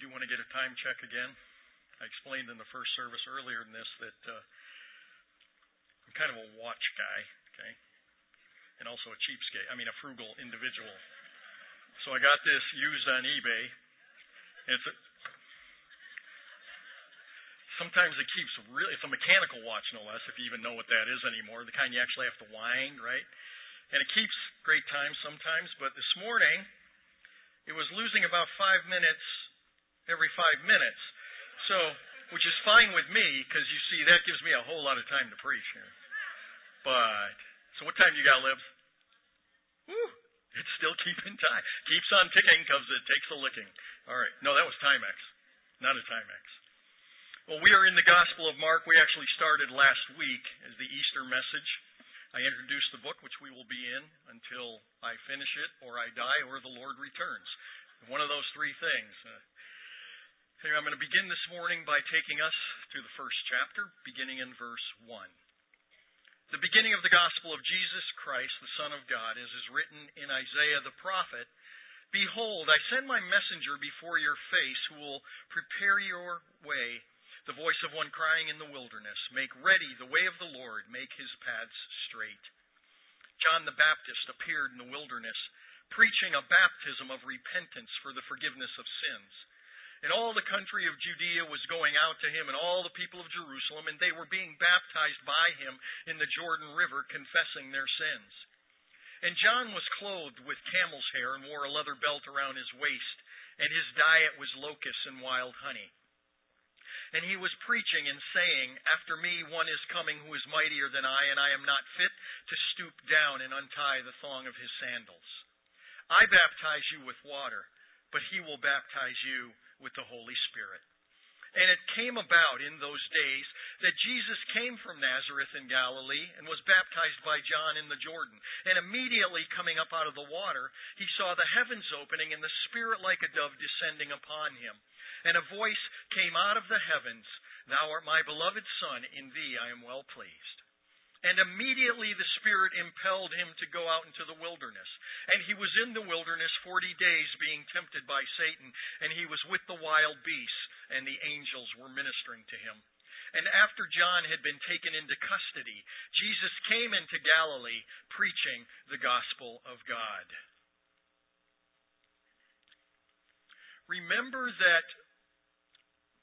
do want to get a time check again. I explained in the first service earlier in this that uh, I'm kind of a watch guy, okay, and also a cheapskate. I mean, a frugal individual. So I got this used on eBay. It's a, sometimes it keeps really. It's a mechanical watch, no less, if you even know what that is anymore. The kind you actually have to wind, right? And it keeps great time sometimes. But this morning, it was losing about five minutes every five minutes. So, which is fine with me because you see that gives me a whole lot of time to preach here. But so, what time you got, Libs? Woo! It's still keeping time. Keeps on ticking because it takes a licking. All right. No, that was Timex, not a Timex. Well, we are in the Gospel of Mark. We actually started last week as the Easter message. I introduced the book, which we will be in until I finish it, or I die, or the Lord returns. One of those three things. Uh, I'm going to begin this morning by taking us through the first chapter, beginning in verse 1. The beginning of the gospel of Jesus Christ, the Son of God, as is written in Isaiah the prophet Behold, I send my messenger before your face who will prepare your way, the voice of one crying in the wilderness, Make ready the way of the Lord, make his paths straight. John the Baptist appeared in the wilderness, preaching a baptism of repentance for the forgiveness of sins and all the country of Judea was going out to him, and all the people of Jerusalem, and they were being baptized by him in the Jordan River, confessing their sins. And John was clothed with camel's hair and wore a leather belt around his waist, and his diet was locusts and wild honey. And he was preaching and saying, After me one is coming who is mightier than I, and I am not fit to stoop down and untie the thong of his sandals. I baptize you with water, but he will baptize you with the Holy Spirit. And it came about in those days that Jesus came from Nazareth in Galilee and was baptized by John in the Jordan. And immediately coming up out of the water, he saw the heavens opening and the Spirit like a dove descending upon him. And a voice came out of the heavens Thou art my beloved Son, in thee I am well pleased. And immediately the Spirit impelled him to go out into the wilderness. And he was in the wilderness forty days being tempted by Satan, and he was with the wild beasts, and the angels were ministering to him. And after John had been taken into custody, Jesus came into Galilee preaching the gospel of God. Remember that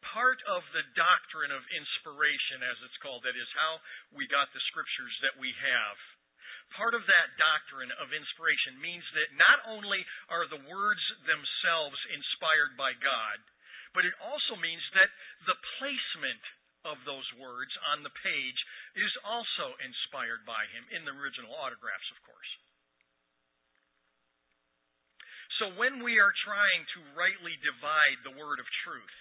part of the doctrine of inspiration, as it's called, that is how we got the scriptures that we have. Part of that doctrine of inspiration means that not only are the words themselves inspired by God, but it also means that the placement of those words on the page is also inspired by Him, in the original autographs, of course. So when we are trying to rightly divide the word of truth,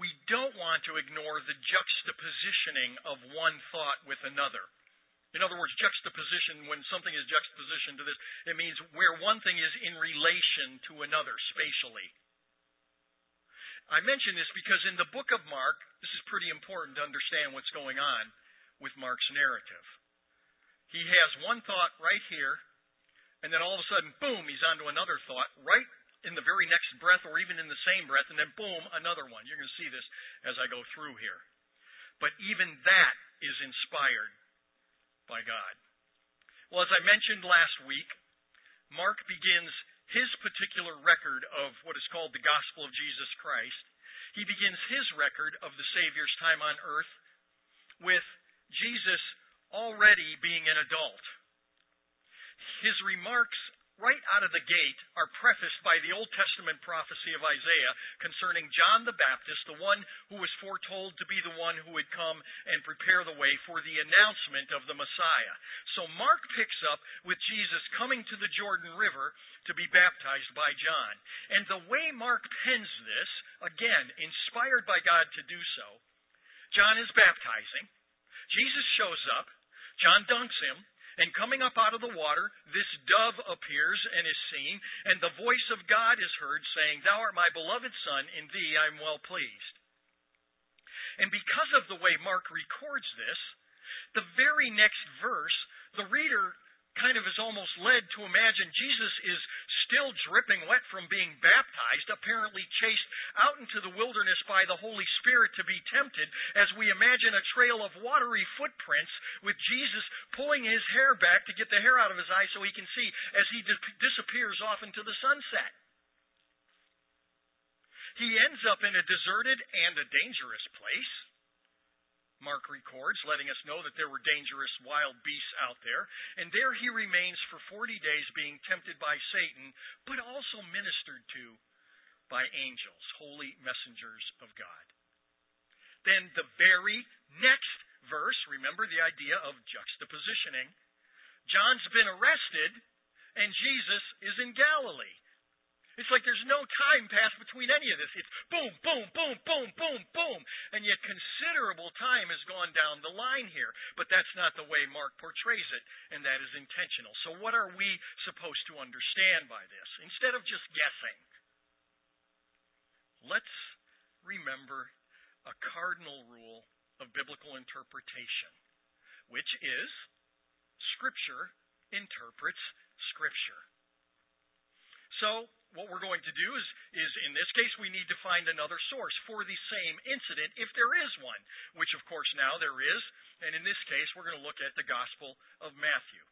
we don't want to ignore the juxtapositioning of one thought with another. In other words, juxtaposition, when something is juxtapositioned to this, it means where one thing is in relation to another spatially. I mention this because in the book of Mark, this is pretty important to understand what's going on with Mark's narrative. He has one thought right here, and then all of a sudden, boom, he's onto another thought right in the very next breath or even in the same breath, and then boom, another one. You're going to see this as I go through here. But even that is inspired by God. Well, as I mentioned last week, Mark begins his particular record of what is called the Gospel of Jesus Christ. He begins his record of the Savior's time on earth with Jesus already being an adult. His remarks right out of the gate are prefaced by the Old Testament prophecy of Isaiah concerning John the Baptist, the one who was foretold to be the one who would come and prepare the way for the announcement of the Messiah. So Mark picks up with Jesus coming to the Jordan River to be baptized by John. And the way Mark pens this, again, inspired by God to do so, John is baptizing. Jesus shows up. John dunks him. And coming up out of the water, this dove appears and is seen, and the voice of God is heard, saying, Thou art my beloved Son, in thee I am well pleased. And because of the way Mark records this, the very next verse, the reader kind of is almost led to imagine Jesus is still dripping wet from being baptized, apparently chased out into the wilderness by the Holy Spirit to be tempted, as we imagine a trail of watery footprints with Jesus pulling his hair back to get the hair out of his eyes so he can see as he disappears off into the sunset. He ends up in a deserted and a dangerous place. Mark records, letting us know that there were dangerous wild beasts out there. And there he remains for 40 days being tempted by Satan, but also ministered to by angels, holy messengers of God. Then the very next verse, remember the idea of juxtapositioning. John's been arrested, and Jesus is in Galilee. It's like there's no time passed between any of this. It's boom, boom, boom, boom, boom, boom. And yet considerable time has gone down the line here. But that's not the way Mark portrays it, and that is intentional. So, what are we supposed to understand by this? Instead of just guessing, let's remember a cardinal rule of biblical interpretation, which is Scripture interprets Scripture. So, what we're going to do is, is in this case, we need to find another source for the same incident, if there is one, which of course now there is. And in this case, we're going to look at the Gospel of Matthew.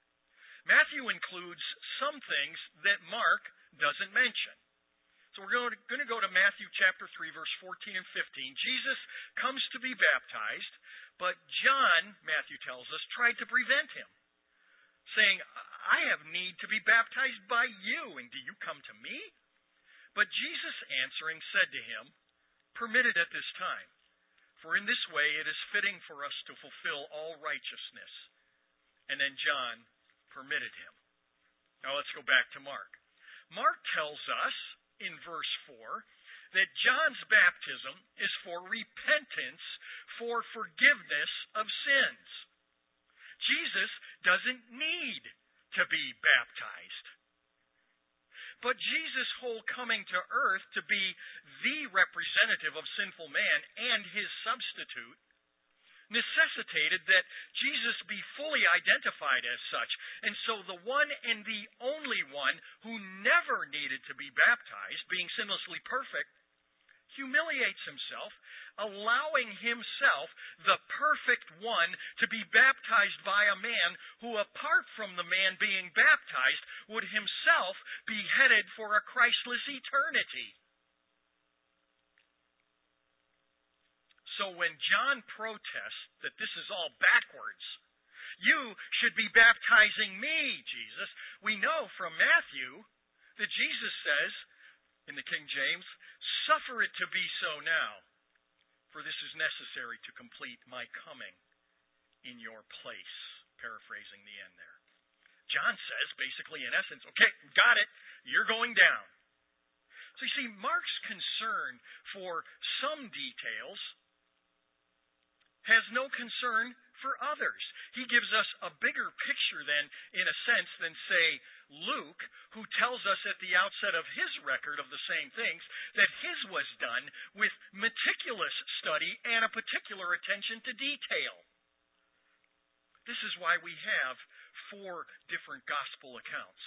Matthew includes some things that Mark doesn't mention. So we're going to, going to go to Matthew chapter 3, verse 14 and 15. Jesus comes to be baptized, but John, Matthew tells us, tried to prevent him saying, I have need to be baptized by you, and do you come to me? But Jesus answering said to him, Permit it at this time, for in this way it is fitting for us to fulfill all righteousness. And then John permitted him. Now let's go back to Mark. Mark tells us in verse 4 that John's baptism is for repentance, for forgiveness of sins. Jesus doesn't need to be baptized. But Jesus' whole coming to earth to be the representative of sinful man and his substitute necessitated that Jesus be fully identified as such. And so the one and the only one who never needed to be baptized, being sinlessly perfect, humiliates himself, allowing himself, the perfect one, to be baptized by a man who, apart from the man being baptized, would himself be headed for a Christless eternity. So when John protests that this is all backwards, you should be baptizing me, Jesus. We know from Matthew that Jesus says, in the King James, Suffer it to be so now, for this is necessary to complete my coming in your place. Paraphrasing the end there. John says, basically, in essence, okay, got it, you're going down. So you see, Mark's concern for some details has no concern for others. He gives us a bigger picture, than, in a sense, than, say, Luke, who tells us at the outset of his record of the same things that his was done with meticulous study and a particular attention to detail. This is why we have four different gospel accounts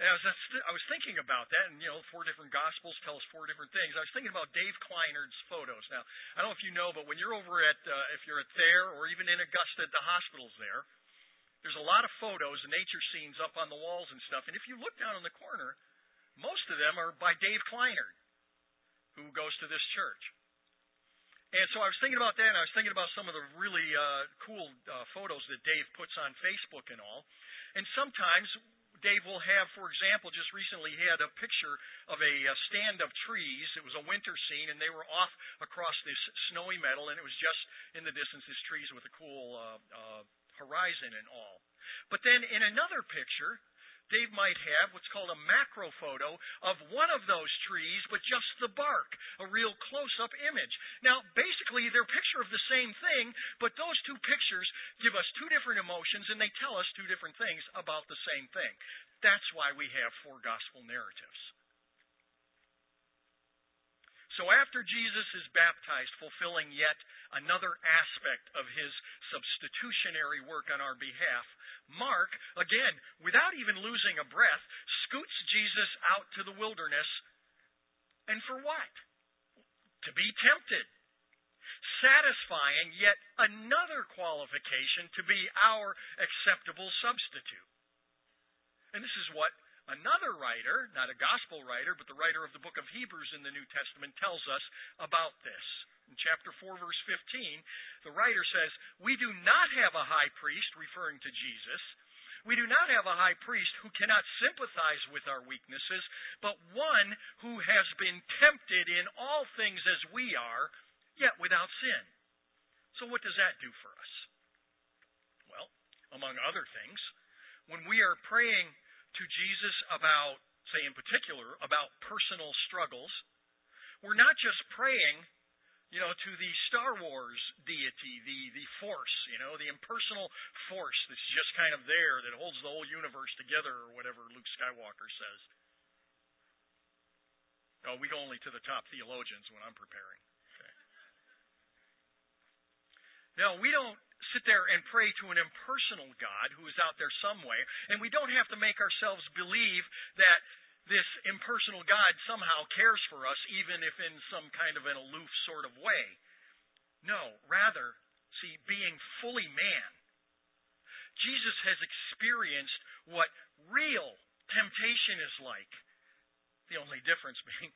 as I was thinking about that, and you know, four different gospels tell us four different things. I was thinking about Dave Kleiner's photos. Now, I don't know if you know, but when you're over at, uh, if you're at Thayer or even in Augusta at the hospitals there, there's a lot of photos and nature scenes up on the walls and stuff. And if you look down in the corner, most of them are by Dave Kleiner, who goes to this church. And so I was thinking about that, and I was thinking about some of the really uh, cool uh, photos that Dave puts on Facebook and all. And sometimes Dave will have, for example, just recently he had a picture of a, stand of trees. It was a winter scene, and they were off across this snowy meadow, and it was just in the distance these trees with a cool uh, uh, horizon and all. But then in another picture, Dave might have what's called a macro photo of one of those trees, but just the bark, a real close up image. Now, basically, they're a picture of the same thing, but those two pictures give us two different emotions and they tell us two different things about the same thing. That's why we have four gospel narratives. So after Jesus is baptized, fulfilling yet another aspect of his substitutionary work on our behalf, Mark, again, without even losing a breath, scoots Jesus out to the wilderness. And for what? To be tempted. Satisfying yet another qualification to be our acceptable substitute. And this is what another writer, not a gospel writer, but the writer of the book of Hebrews in the New Testament, tells us about this. In chapter 4, verse 15, the writer says, We do not have a high priest, referring to Jesus. We do not have a high priest who cannot sympathize with our weaknesses, but one who has been tempted in all things as we are, yet without sin. So, what does that do for us? Well, among other things, when we are praying to Jesus about, say in particular, about personal struggles, we're not just praying, you know, to the Star Wars deity, the, the force, you know, the impersonal force that's just kind of there that holds the whole universe together or whatever Luke Skywalker says. Oh, we go only to the top theologians when I'm preparing. Okay. No, we don't sit there and pray to an impersonal God who is out there some way, and we don't have to make ourselves believe that this impersonal God somehow cares for us, even if in some kind of an aloof sort of way. No, rather, see, being fully man, Jesus has experienced what real temptation is like. The only difference being,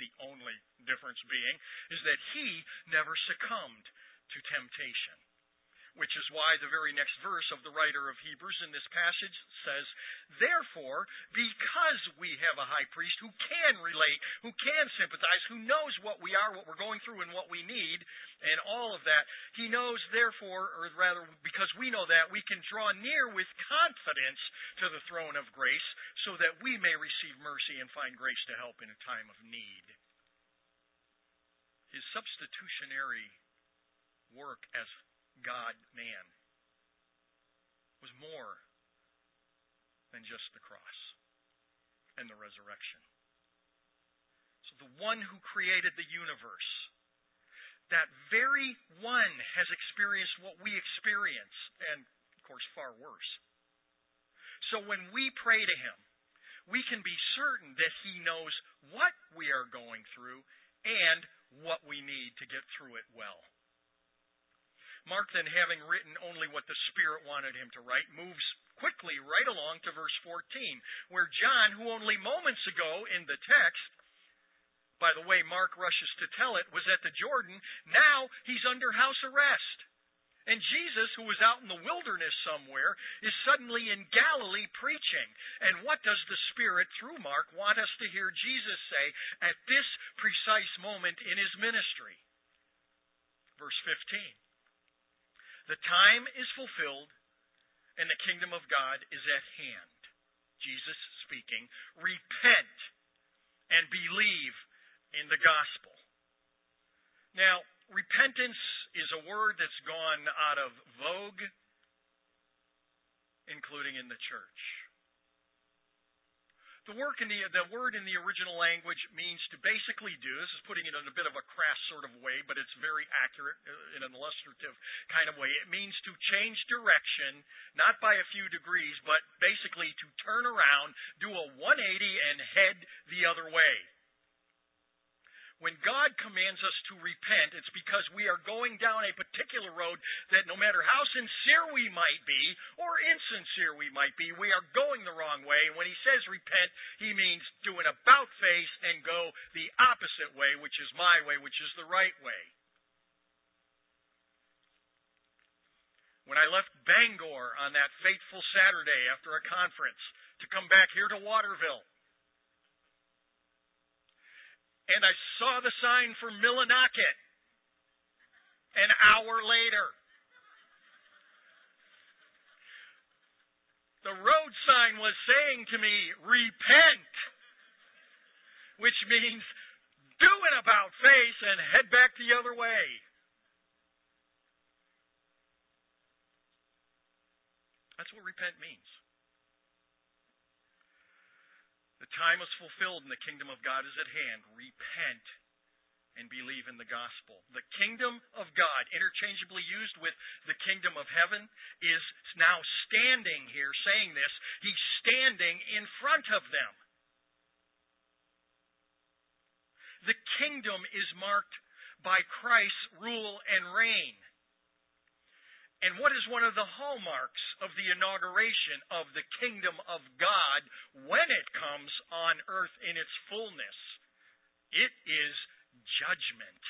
the only difference being, is that he never succumbed to temptation which is why the very next verse of the writer of Hebrews in this passage says, Therefore, because we have a high priest who can relate, who can sympathize, who knows what we are, what we're going through, and what we need, and all of that, he knows, therefore, or rather, because we know that, we can draw near with confidence to the throne of grace so that we may receive mercy and find grace to help in a time of need. His substitutionary work as God man was more than just the cross and the resurrection. So the one who created the universe, that very one has experienced what we experience, and of course, far worse. So when we pray to him, we can be certain that he knows what we are going through and what we need to get through it well. Mark, then, having written only what the Spirit wanted him to write, moves quickly right along to verse 14, where John, who only moments ago in the text, by the way, Mark rushes to tell it, was at the Jordan, now he's under house arrest. And Jesus, who was out in the wilderness somewhere, is suddenly in Galilee preaching. And what does the Spirit, through Mark, want us to hear Jesus say at this precise moment in his ministry? Verse 15. The time is fulfilled and the kingdom of God is at hand. Jesus speaking. Repent and believe in the gospel. Now, repentance is a word that's gone out of vogue, including in the church. The, work in the, the word in the original language means to basically do, this is putting it in a bit of a crass sort of way, but it's very accurate uh, in an illustrative kind of way. It means to change direction, not by a few degrees, but basically to turn around, do a 180, and head the other way. When God commands us to repent, it's because we are going down a particular road that no matter how sincere we might be, or insincere we might be, we are going the wrong way. And When He says repent, He means do an about face and go the opposite way, which is my way, which is the right way. When I left Bangor on that fateful Saturday after a conference to come back here to Waterville, and I saw the sign for Millinocket an hour later. The road sign was saying to me, repent, which means do an about face and head back the other way. That's what repent means. The time is fulfilled and the kingdom of God is at hand. Repent and believe in the gospel. The kingdom of God, interchangeably used with the kingdom of heaven, is now standing here saying this. He's standing in front of them. The kingdom is marked by Christ's rule and reign. And what is one of the hallmarks of the inauguration of the kingdom of God when it comes on earth in its fullness? It is judgment.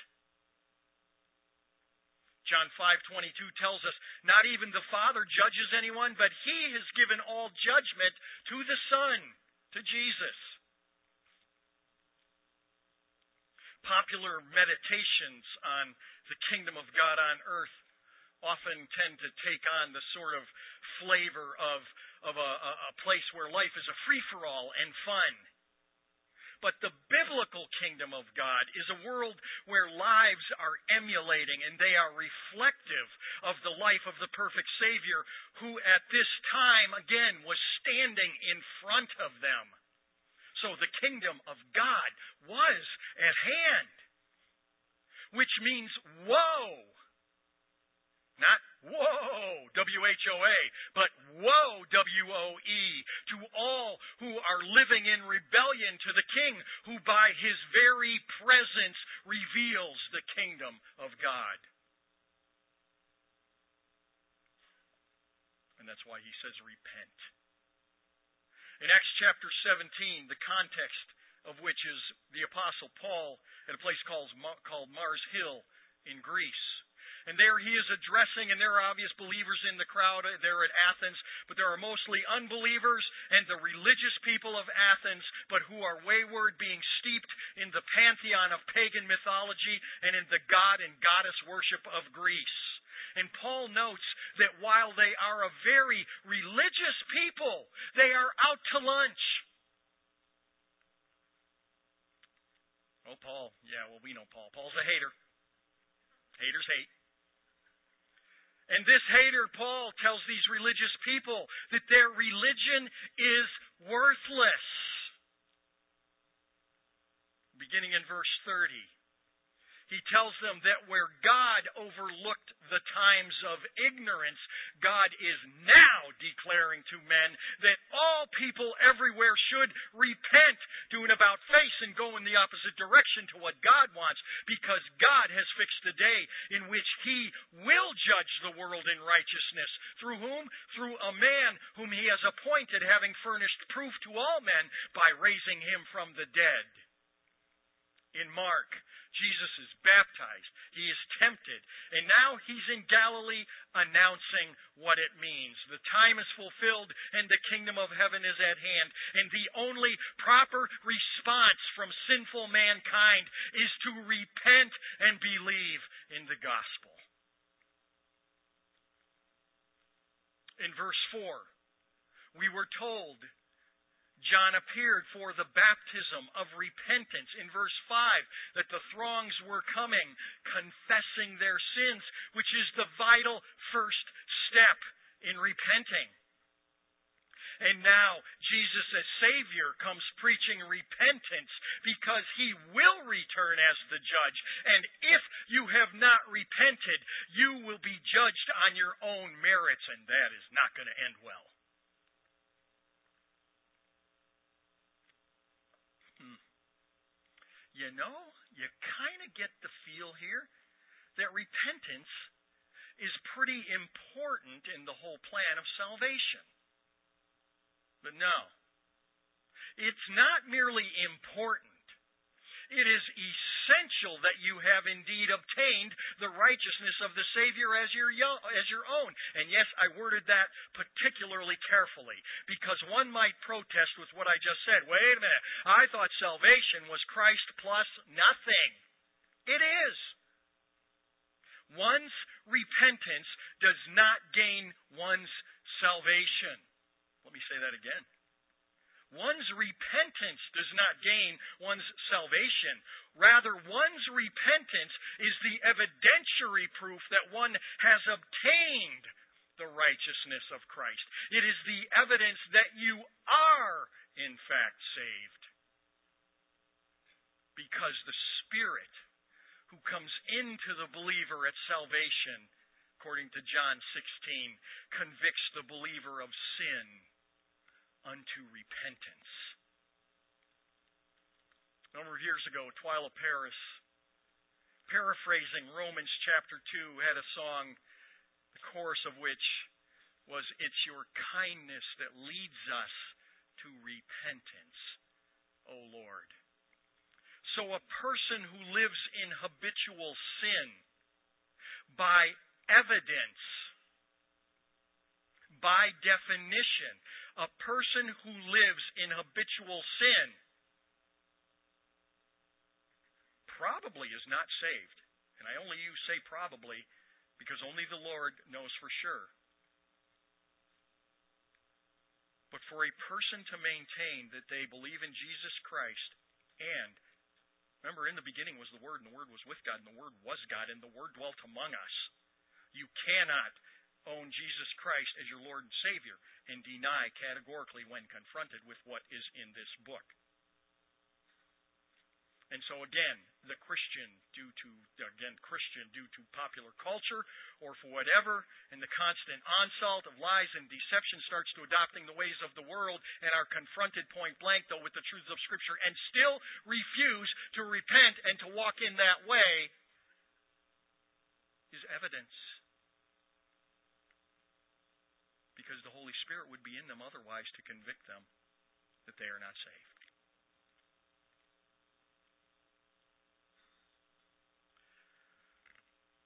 John 5:22 tells us, "Not even the Father judges anyone, but he has given all judgment to the Son, to Jesus." Popular meditations on the kingdom of God on earth often tend to take on the sort of flavor of of a, a place where life is a free for all and fun. But the biblical kingdom of God is a world where lives are emulating and they are reflective of the life of the perfect Savior who at this time, again, was standing in front of them. So the kingdom of God was at hand. Which means, woe! Not Woe, W H O A, but woe, W O E, to all who are living in rebellion to the King, who by his very presence reveals the kingdom of God. And that's why he says, repent. In Acts chapter 17, the context of which is the Apostle Paul at a place called, called Mars Hill in Greece. And there he is addressing, and there are obvious believers in the crowd there at Athens, but there are mostly unbelievers and the religious people of Athens, but who are wayward, being steeped in the pantheon of pagan mythology and in the god and goddess worship of Greece. And Paul notes that while they are a very religious people, they are out to lunch. Oh, Paul. Yeah, well, we know Paul. Paul's a hater. Haters hate. And this hater, Paul, tells these religious people that their religion is worthless. Beginning in verse 30. He tells them that where God overlooked the times of ignorance, God is now declaring to men that all people everywhere should repent, do an about face, and go in the opposite direction to what God wants, because God has fixed a day in which He will judge the world in righteousness. Through whom? Through a man whom He has appointed, having furnished proof to all men by raising Him from the dead. In Mark, Jesus is baptized. He is tempted. And now he's in Galilee announcing what it means. The time is fulfilled and the kingdom of heaven is at hand. And the only proper response from sinful mankind is to repent and believe in the gospel. In verse 4, we were told John appeared for the baptism of repentance. In verse 5, that the throngs were coming, confessing their sins, which is the vital first step in repenting. And now Jesus as Savior comes preaching repentance because He will return as the judge. And if you have not repented, you will be judged on your own merits, and that is not going to end well. You know, you kind of get the feel here that repentance is pretty important in the whole plan of salvation. But no, it's not merely important. It is essential that you have indeed obtained the righteousness of the Savior as your, as your own. And yes, I worded that particularly carefully because one might protest with what I just said. Wait a minute. I thought salvation was Christ plus nothing. It is. One's repentance does not gain one's salvation. Let me say that again. One's repentance does not gain one's salvation. Rather, one's repentance is the evidentiary proof that one has obtained the righteousness of Christ. It is the evidence that you are, in fact, saved. Because the Spirit who comes into the believer at salvation, according to John 16, convicts the believer of sin unto repentance. A number of years ago, Twila Paris, paraphrasing Romans chapter 2, had a song, the chorus of which was, It's your kindness that leads us to repentance, O Lord. So a person who lives in habitual sin, by evidence, by definition, a person who lives in habitual sin probably is not saved. And I only use say probably because only the Lord knows for sure. But for a person to maintain that they believe in Jesus Christ and remember in the beginning was the word and the word was with God and the word was God and the word dwelt among us. You cannot own Jesus Christ as your Lord and Savior and deny categorically when confronted with what is in this book. And so again, the Christian, due to again Christian, due to popular culture or for whatever, and the constant onslaught of lies and deception starts to adopting the ways of the world and are confronted point blank though with the truths of Scripture and still refuse to repent and to walk in that way is evidence. Because the Holy Spirit would be in them otherwise to convict them that they are not saved.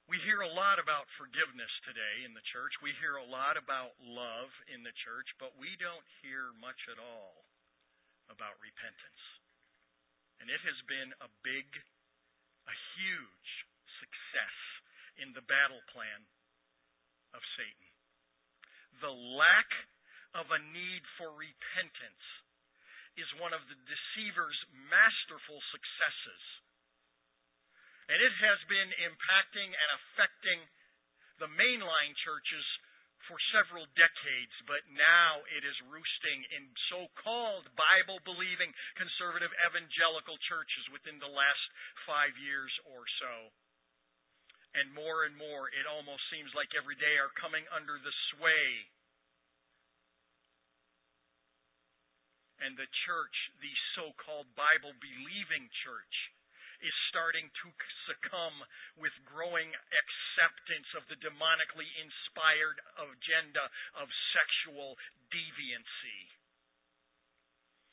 We hear a lot about forgiveness today in the church. We hear a lot about love in the church, but we don't hear much at all about repentance. And it has been a big, a huge success in the battle plan of Satan. The lack of a need for repentance is one of the deceiver's masterful successes and it has been impacting and affecting the mainline churches for several decades, but now it is roosting in so called Bible believing conservative evangelical churches within the last five years or so. And more and more, it almost seems like every day are coming under the sway. And the church, the so called Bible believing church, is starting to succumb with growing acceptance of the demonically inspired agenda of sexual deviancy.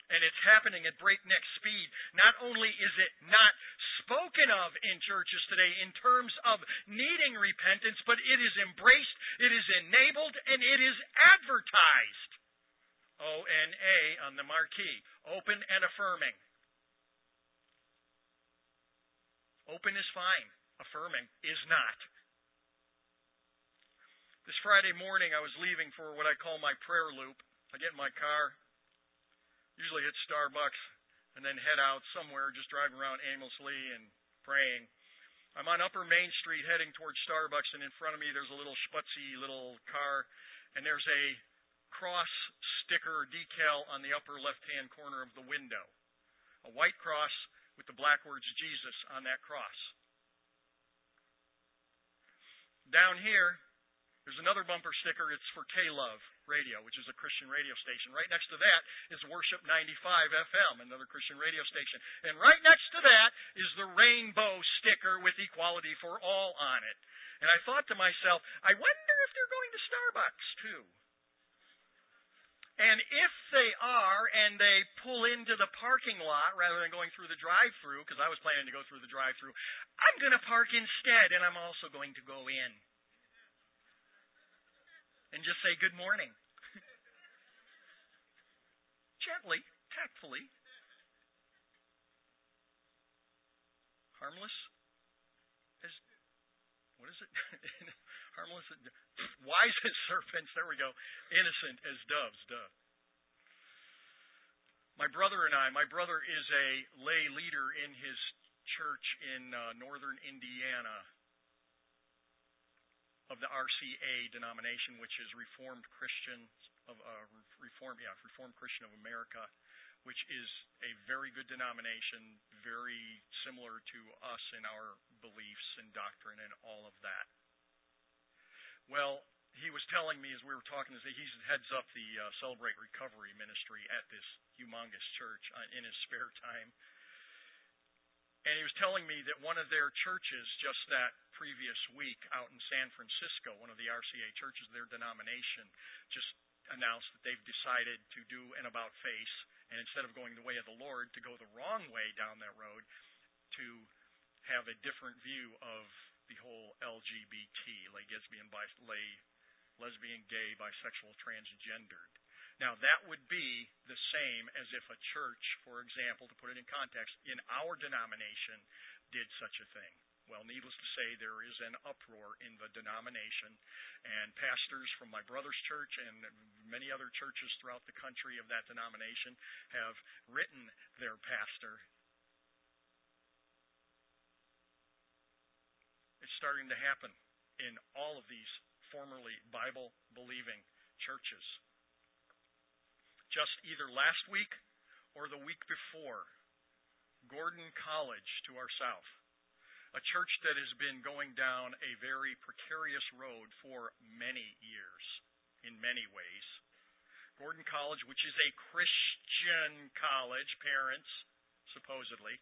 And it's happening at breakneck speed. Not only is it not spoken of in churches today in terms of needing repentance, but it is embraced, it is enabled, and it is advertised. O N A on the marquee. Open and affirming. Open is fine. Affirming is not. This Friday morning, I was leaving for what I call my prayer loop. I get in my car, usually hit Starbucks, and then head out somewhere, just driving around aimlessly and praying. I'm on Upper Main Street heading towards Starbucks, and in front of me there's a little sputzy little car, and there's a cross sticker decal on the upper left hand corner of the window. A white cross with the black words Jesus on that cross. Down here, there's another bumper sticker. It's for K Love Radio, which is a Christian radio station. Right next to that is Worship 95 FM, another Christian radio station. And right next to that is the rainbow sticker with equality for all on it. And I thought to myself, I wonder if they're going to Starbucks too. And if they are and they pull into the parking lot rather than going through the drive through, because I was planning to go through the drive through, I'm going to park instead and I'm also going to go in. And just say good morning. Gently, tactfully. Harmless as what is it? harmless, wise as serpents. There we go. Innocent as doves. Duh. My brother and I, my brother is a lay leader in his church in uh, northern Indiana of the RCA denomination, which is Reformed Christian of uh, Reform, yeah, Reformed Christian of America. which is a very good denomination, very similar to us in our beliefs and doctrine and all of that. Well, he was telling me as we were talking, he heads up the uh, Celebrate Recovery ministry at this humongous church uh, in his spare time. And he was telling me that one of their churches just that previous week out in San Francisco, one of the RCA churches, their denomination, just announced that they've decided to do an about face, and instead of going the way of the Lord, to go the wrong way down that road, to have a different view of the whole LGBT, lay, lesbian, bi, lay, lesbian, gay, bisexual, transgendered. Now, that would be the same as if a church, for example, to put it in context, in our denomination did such a thing. Well, needless to say, there is an uproar in the denomination, and pastors from my brother's church and many other churches throughout the country of that denomination have written their pastor. It's starting to happen in all of these formerly Bible believing churches just either last week or the week before, Gordon College to our south, a church that has been going down a very precarious road for many years in many ways. Gordon College, which is a Christian college, parents, supposedly,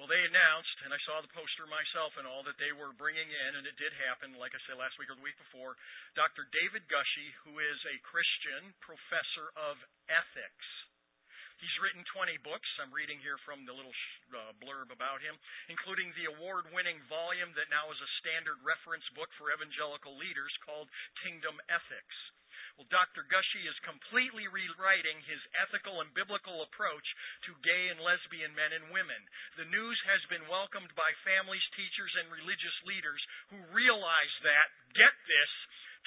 well, they announced, and I saw the poster myself and all, that they were bringing in, and it did happen, like I said last week or the week before, Dr. David Gushee, who is a Christian professor of ethics. He's written 20 books. I'm reading here from the little uh, blurb about him, including the award winning volume that now is a standard reference book for evangelical leaders called Kingdom Ethics. Well, Dr. Gushee is completely rewriting his ethical and biblical approach to gay and lesbian men and women. The news has been welcomed by families, teachers, and religious leaders who realize that, get this,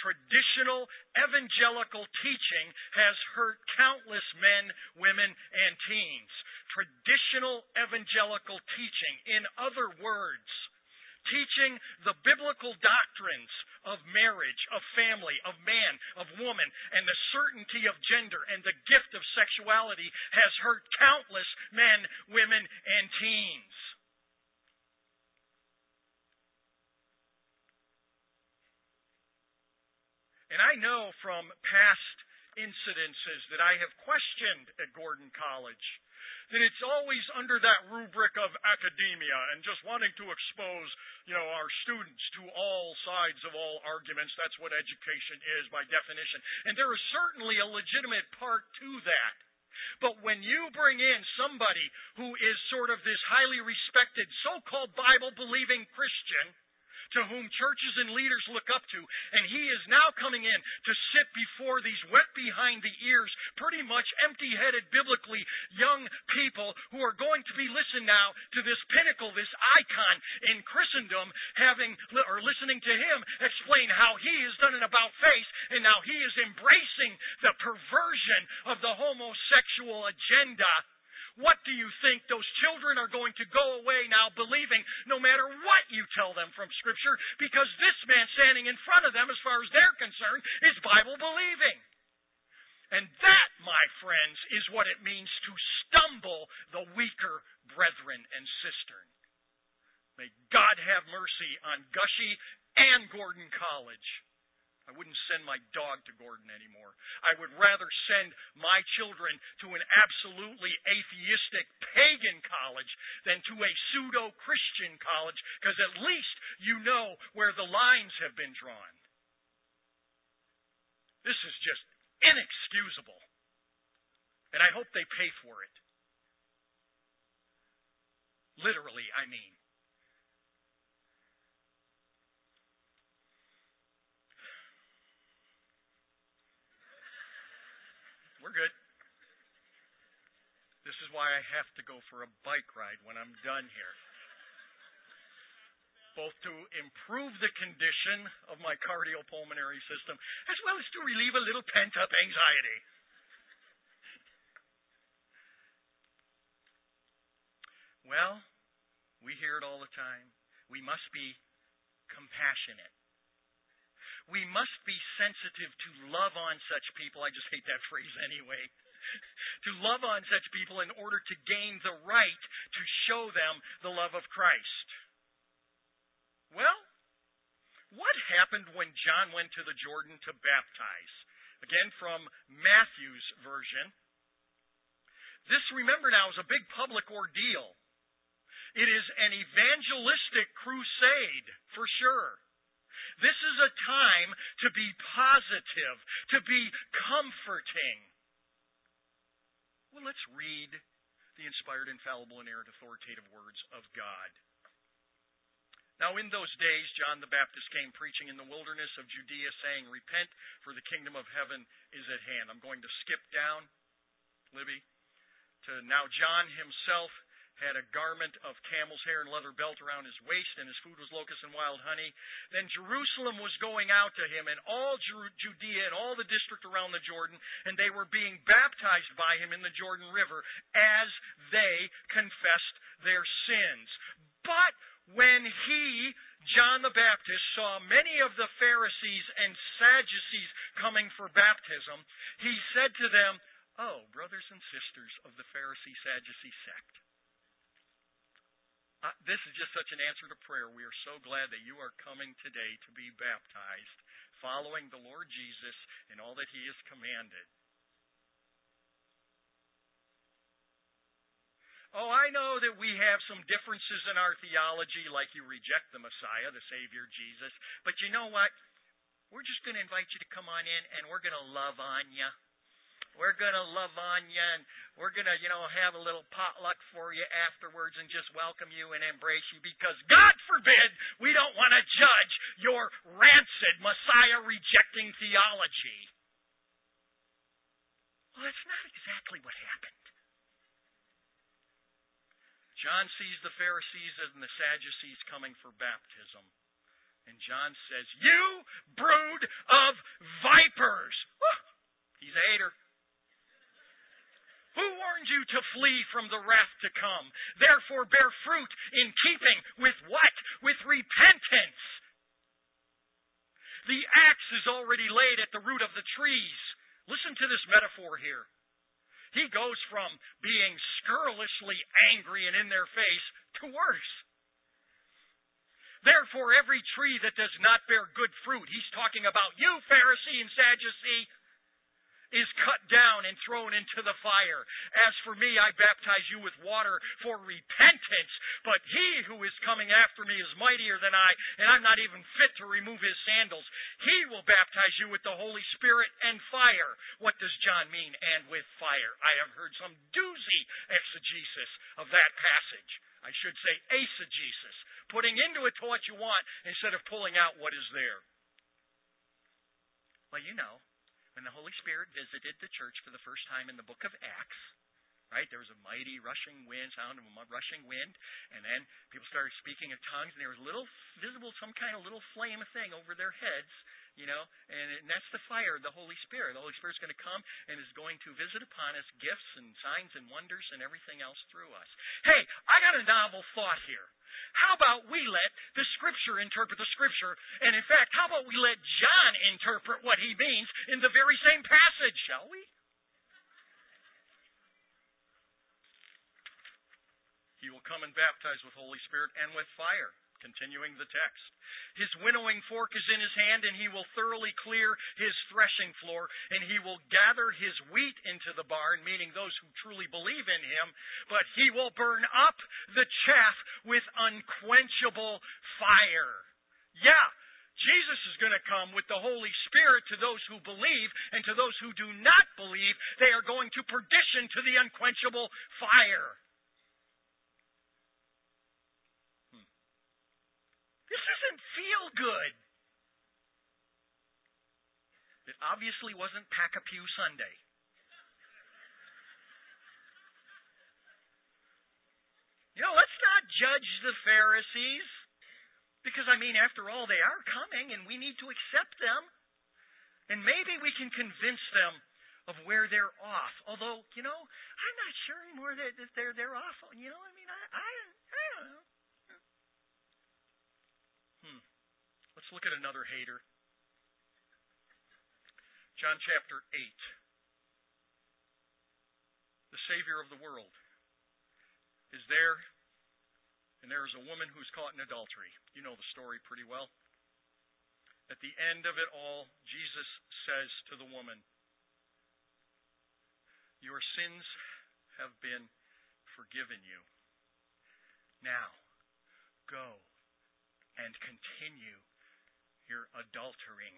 traditional evangelical teaching has hurt countless men, women, and teens. Traditional evangelical teaching, in other words, teaching the biblical doctrines of marriage, of family, of man, of woman, and the certainty of gender and the gift of sexuality has hurt countless men, women, and teens. And I know from past incidences that I have questioned at Gordon College that it's always under that rubric of academia and just wanting to expose, you know, our students to all sides of all arguments. That's what education is by definition. And there is certainly a legitimate part to that. But when you bring in somebody who is sort of this highly respected so-called Bible believing Christian, to whom churches and leaders look up to, and he is now coming in to sit before these wet behind the ears, pretty much empty headed, biblically young people who are going to be listening now to this pinnacle, this icon in Christendom, having or listening to him explain how he has done an about face, and now he is embracing the perversion of the homosexual agenda what do you think those children are going to go away now believing no matter what you tell them from Scripture because this man standing in front of them, as far as they're concerned, is Bible believing. And that, my friends, is what it means to stumble the weaker brethren and sisters. May God have mercy on Gushee and Gordon College. I wouldn't send my dog to Gordon anymore. I would rather send my children to an absolutely atheistic pagan college than to a pseudo Christian college because at least you know where the lines have been drawn. This is just inexcusable. And I hope they pay for it. Literally, I mean. We're good. This is why I have to go for a bike ride when I'm done here. Both to improve the condition of my cardiopulmonary system as well as to relieve a little pent up anxiety. Well, we hear it all the time. We must be compassionate. We must be sensitive to love on such people. I just hate that phrase anyway. to love on such people in order to gain the right to show them the love of Christ. Well, what happened when John went to the Jordan to baptize? Again, from Matthew's version. This, remember now, is a big public ordeal. It is an evangelistic crusade, for sure. This is a time to be positive, to be comforting. Well, let's read the inspired, infallible, inerrant, authoritative words of God. Now, in those days, John the Baptist came preaching in the wilderness of Judea, saying, Repent, for the kingdom of heaven is at hand. I'm going to skip down, Libby, to now John himself had a garment of camel's hair and leather belt around his waist, and his food was locusts and wild honey. Then Jerusalem was going out to him, and all Judea and all the district around the Jordan, and they were being baptized by him in the Jordan River as they confessed their sins. But when he, John the Baptist, saw many of the Pharisees and Sadducees coming for baptism, he said to them, Oh, brothers and sisters of the Pharisee Sadducee sect, this is just such an answer to prayer. We are so glad that you are coming today to be baptized, following the Lord Jesus and all that he has commanded. Oh, I know that we have some differences in our theology, like you reject the Messiah, the Savior Jesus. But you know what? We're just going to invite you to come on in, and we're going to love on you. We're going to love on you, and we're going to, you know, have a little potluck for you afterwards and just welcome you and embrace you because, God forbid, we don't want to judge your rancid, Messiah rejecting theology. Well, that's not exactly what happened. John sees the Pharisees and the Sadducees coming for baptism. And John says, You brood of vipers! He's a hater. Who warned you to flee from the wrath to come? Therefore bear fruit in keeping with what? With repentance. The axe is already laid at the root of the trees. Listen to this metaphor here. He goes from being scurrilously angry and in their face to worse. Therefore, every tree that does not bear good fruit, he's talking about you, Pharisee and Sadducee, is cut down and thrown into the fire. As for me, I baptize you with water for repentance, but he who is coming after me is mightier than I, and I'm not even fit to remove his sandals. He will baptize you with the Holy Spirit and fire. What does John mean, and with fire? I have heard some doozy exegesis of that passage. I should say eisegesis, putting into it what you want instead of pulling out what is there. Well, you know, when the Holy Spirit visited the church for the first time in the book of Acts, right? There was a mighty rushing wind, sound of a rushing wind, and then people started speaking in tongues, and there was little visible, some kind of little flame thing over their heads, you know, and, and that's the fire of the Holy Spirit. The Holy Spirit's going to come and is going to visit upon us gifts and signs and wonders and everything else through us. Hey, I got a novel thought here. How about we let the Scripture interpret the Scripture? And in fact, how about we let John interpret what he means in the very same passage, shall we? He will come and baptize with Holy Spirit and with fire. Continuing the text. His winnowing fork is in his hand, and he will thoroughly clear his threshing floor, and he will gather his wheat into the barn, meaning those who truly believe in him, but he will burn up the chaff with unquenchable fire. Yeah, Jesus is going to come with the Holy Spirit to those who believe, and to those who do not believe, they are going to perdition to the unquenchable fire. This doesn't feel good. It obviously wasn't Pack a Pew Sunday. You know, let's not judge the Pharisees. Because, I mean, after all, they are coming and we need to accept them. And maybe we can convince them of where they're off. Although, you know, I'm not sure anymore that, they're, they're off. You know, I mean, I don't know. Let's look at another hater. John chapter 8. the Savior of the world, is there, and there is a woman who's caught in adultery. You know the story pretty well. At the end of it all, Jesus says to the woman, Your sins have been forgiven you. Now, go and continue your adultering.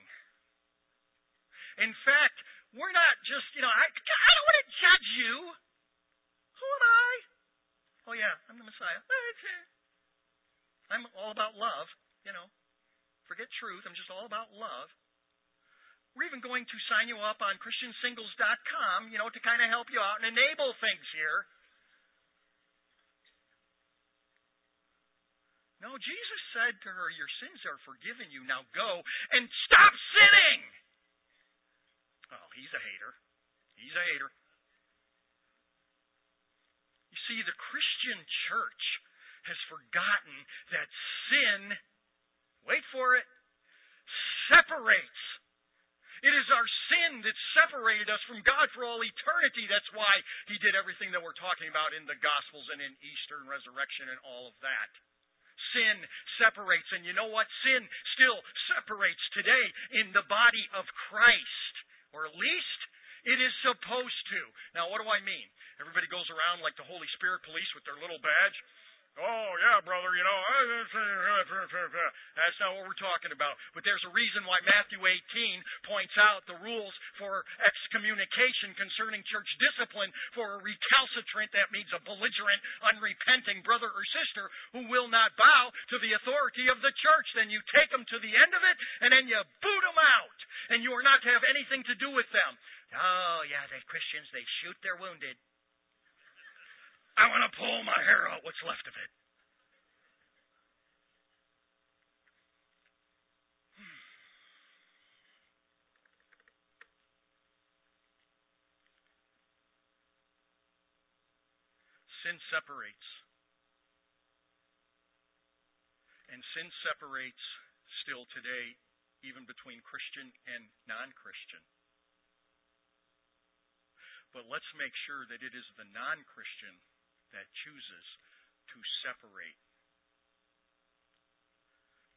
In fact, we're not just, you know, I, I don't want to judge you. Who am I? Oh, yeah, I'm the Messiah. I'm all about love, you know. Forget truth. I'm just all about love. We're even going to sign you up on ChristianSingles.com, you know, to kind of help you out and enable things here. No, Jesus said to her, Your sins are forgiven you. Now go and stop sinning. Oh, he's a hater. He's a hater. You see, the Christian church has forgotten that sin, wait for it, separates. It is our sin that separated us from God for all eternity. That's why He did everything that we're talking about in the Gospels and in Easter and resurrection and all of that. Sin separates, and you know what? Sin still separates today in the body of Christ, or at least it is supposed to. Now, what do I mean? Everybody goes around like the Holy Spirit police with their little badge. Oh, yeah, brother, you know, that's not what we're talking about. But there's a reason why Matthew 18 points out the rules for excommunication concerning church discipline for a recalcitrant, that means a belligerent, unrepenting brother or sister who will not bow to the authority of the church. Then you take them to the end of it, and then you boot them out. And you are not to have anything to do with them. Oh, yeah, they Christians, they shoot their wounded. I want to pull my hair out, what's left of it. Hmm. Sin separates. And sin separates still today, even between Christian and non Christian. But let's make sure that it is the non Christian that chooses to separate.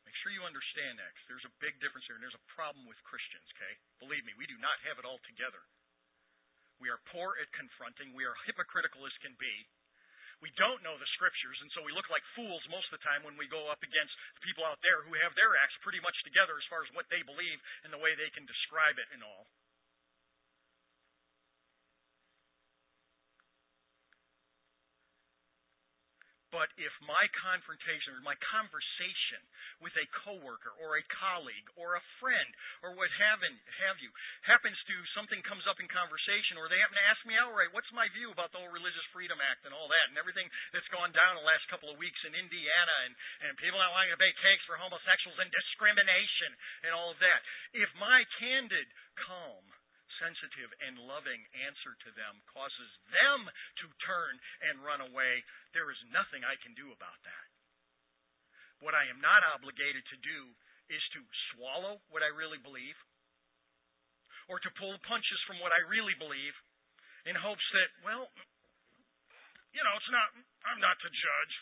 Make sure you understand that. There's a big difference here, and there's a problem with Christians, okay? Believe me, we do not have it all together. We are poor at confronting. We are hypocritical as can be. We don't know the scriptures, and so we look like fools most of the time when we go up against the people out there who have their acts pretty much together as far as what they believe and the way they can describe it and all. But if my confrontation or my conversation with a coworker or a colleague or a friend or what have, have you happens to something comes up in conversation or they happen to ask me outright, what's my view about the whole Religious Freedom Act and all that and everything that's gone down the last couple of weeks in Indiana and, and people not wanting to bake cakes for homosexuals and discrimination and all of that. If my candid, calm, sensitive and loving answer to them causes them to turn and run away, there is nothing I can do about that. What I am not obligated to do is to swallow what I really believe or to pull punches from what I really believe in hopes that, well, you know, it's not, I'm not to judge.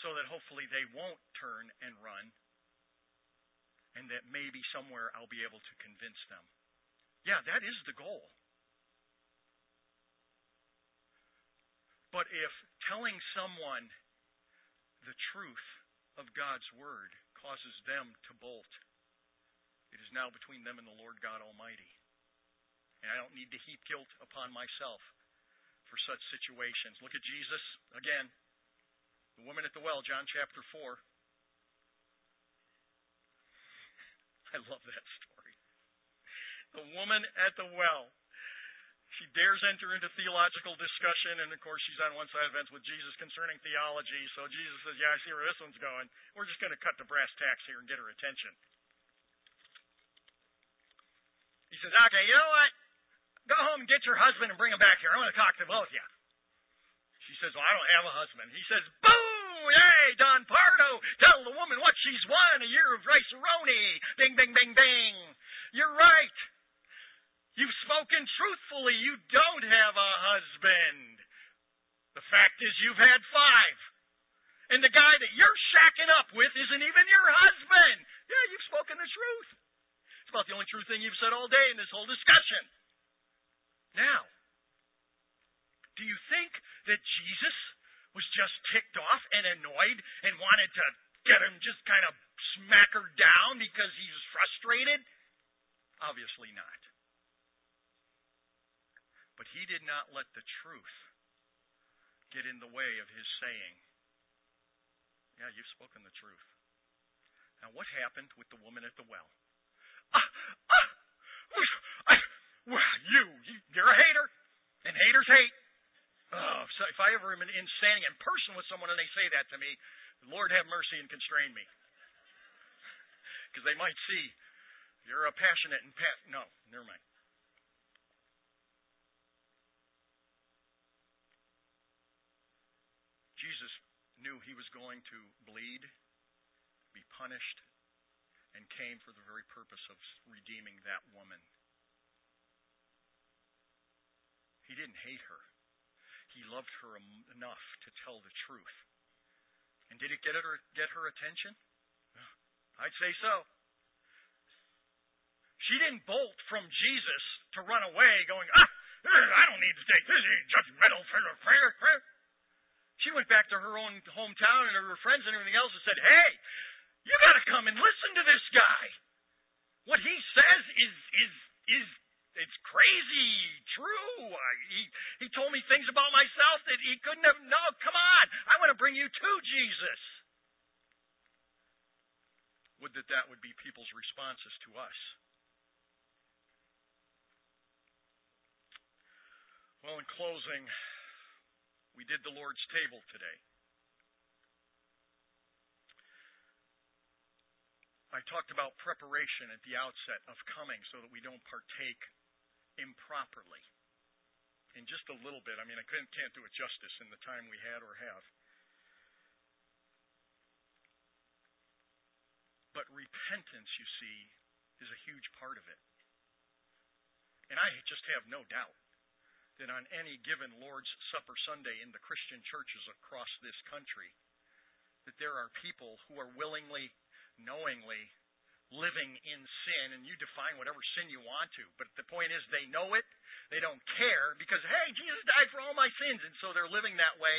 So that hopefully they won't turn and run and that maybe somewhere I'll be able to convince them. Yeah, that is the goal. But if telling someone the truth of God's Word causes them to bolt, it is now between them and the Lord God Almighty. And I don't need to heap guilt upon myself for such situations. Look at Jesus again. The woman at the well, John chapter 4. I love that story. The woman at the well. She dares enter into theological discussion, and of course, she's on one side of fence with Jesus concerning theology. So Jesus says, Yeah, I see where this one's going. We're just going to cut the brass tacks here and get her attention. He says, Okay, you know what? Go home and get your husband and bring him back here. I want to talk to both of you. She says, Well, I don't have a husband. He says, Boom! Yay, Don Pardo, tell the woman what she's won, a year of rice-a-roni. Bing, bing, bing, bing. You're right. You've spoken truthfully. You don't have a husband. The fact is, you've had five. And the guy that you're shacking up with isn't even your husband. Yeah, you've spoken the truth. It's about the only true thing you've said all day in this whole discussion. Now, do you think that Jesus was just ticked off and annoyed and wanted to get him just kind of smack her down because he was frustrated? Obviously not. But he did not let the truth get in the way of his saying, Yeah, you've spoken the truth. Now, what happened with the woman at the well? Ah, ah, I, well, you, you, are a hater, and haters hate. Oh, if I ever am in, in standing in person with someone and they say that to me, Lord have mercy and constrain me. Because they might see you're a passionate and pat. No, never mind. Jesus knew he was going to bleed, be punished, and came for the very purpose of redeeming that woman. He didn't hate her. He loved her enough to tell the truth. And did it get her get her attention? I'd say so. She didn't bolt from Jesus to run away going, ah, I don't need to take this judgmental prayer. She went back to her own hometown and her friends and everything else and said, Hey, you gotta come and listen to this guy. What he says is is is it's crazy true. He he told me things about myself that he couldn't have no, come on. I want to bring you to Jesus. Would that that would be people's responses to us. Well, in closing, we did the Lord's table today. I talked about preparation at the outset of coming so that we don't partake improperly. In just a little bit, I mean, I can't do it justice in the time we had or have. But repentance, you see, is a huge part of it. And I just have no doubt that on any given Lord's Supper Sunday in the Christian churches across this country, that there are people who are willingly, knowingly living in sin, and you define whatever sin you want to, but the point is they know it, they don't care, because, hey, Jesus died for all my sins, and so they're living that way,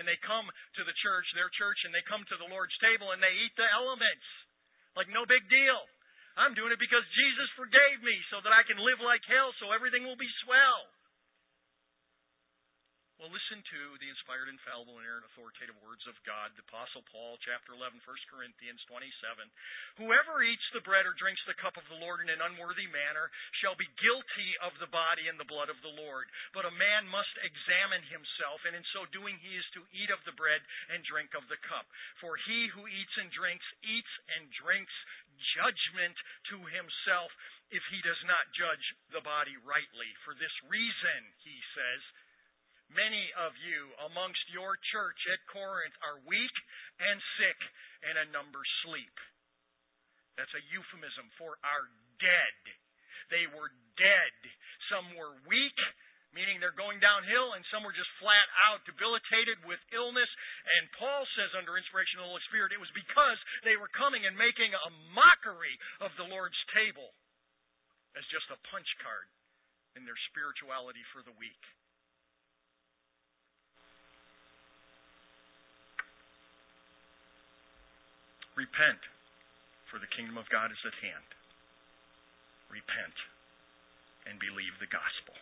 and they come to the church, their church, and they come to the Lord's table, and they eat the elements. Like, no big deal. I'm doing it because Jesus forgave me so that I can live like hell, so everything will be swell. Well, listen to the inspired, infallible, inerrant, authoritative words of God. The Apostle Paul, chapter 11, 1 Corinthians 27. Whoever eats the bread or drinks the cup of the Lord in an unworthy manner shall be guilty of the body and the blood of the Lord. But a man must examine himself, and in so doing he is to eat of the bread and drink of the cup. For he who eats and drinks, eats and drinks judgment to himself if he does not judge the body rightly. For this reason, he says, Many of you amongst your church at Corinth are weak and sick, and a number sleep. That's a euphemism for are dead. They were dead. Some were weak, meaning they're going downhill, and some were just flat out debilitated with illness. And Paul says, under inspiration of the Holy Spirit, it was because they were coming and making a mockery of the Lord's table as just a punch card in their spirituality for the weak. Repent, for the kingdom of God is at hand. Repent and believe the gospel.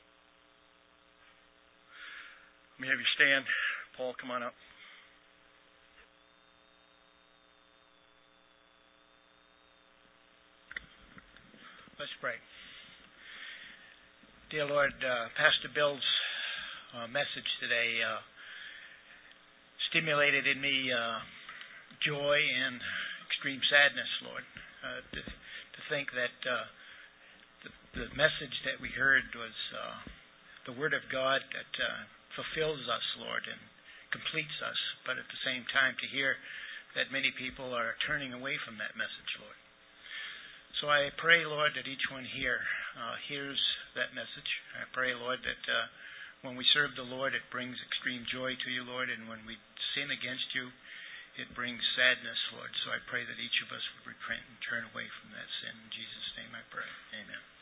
Let me have you stand. Paul, come on up. Let's pray. Dear Lord, uh, Pastor Bill's uh, message today uh, stimulated in me uh, joy and extreme sadness, Lord, uh, to, to think that uh, the, the message that we heard was uh, the Word of God that uh, fulfills us, Lord, and completes us, but at the same time to hear that many people are turning away from that message, Lord. So I pray, Lord, that each one here uh, hears that message. I pray, Lord, that uh, when we serve the Lord, it brings extreme joy to you, Lord, and when we sin against you, it brings sadness, Lord. So I pray that each of us would repent and turn away from that sin. In Jesus' name I pray. Amen.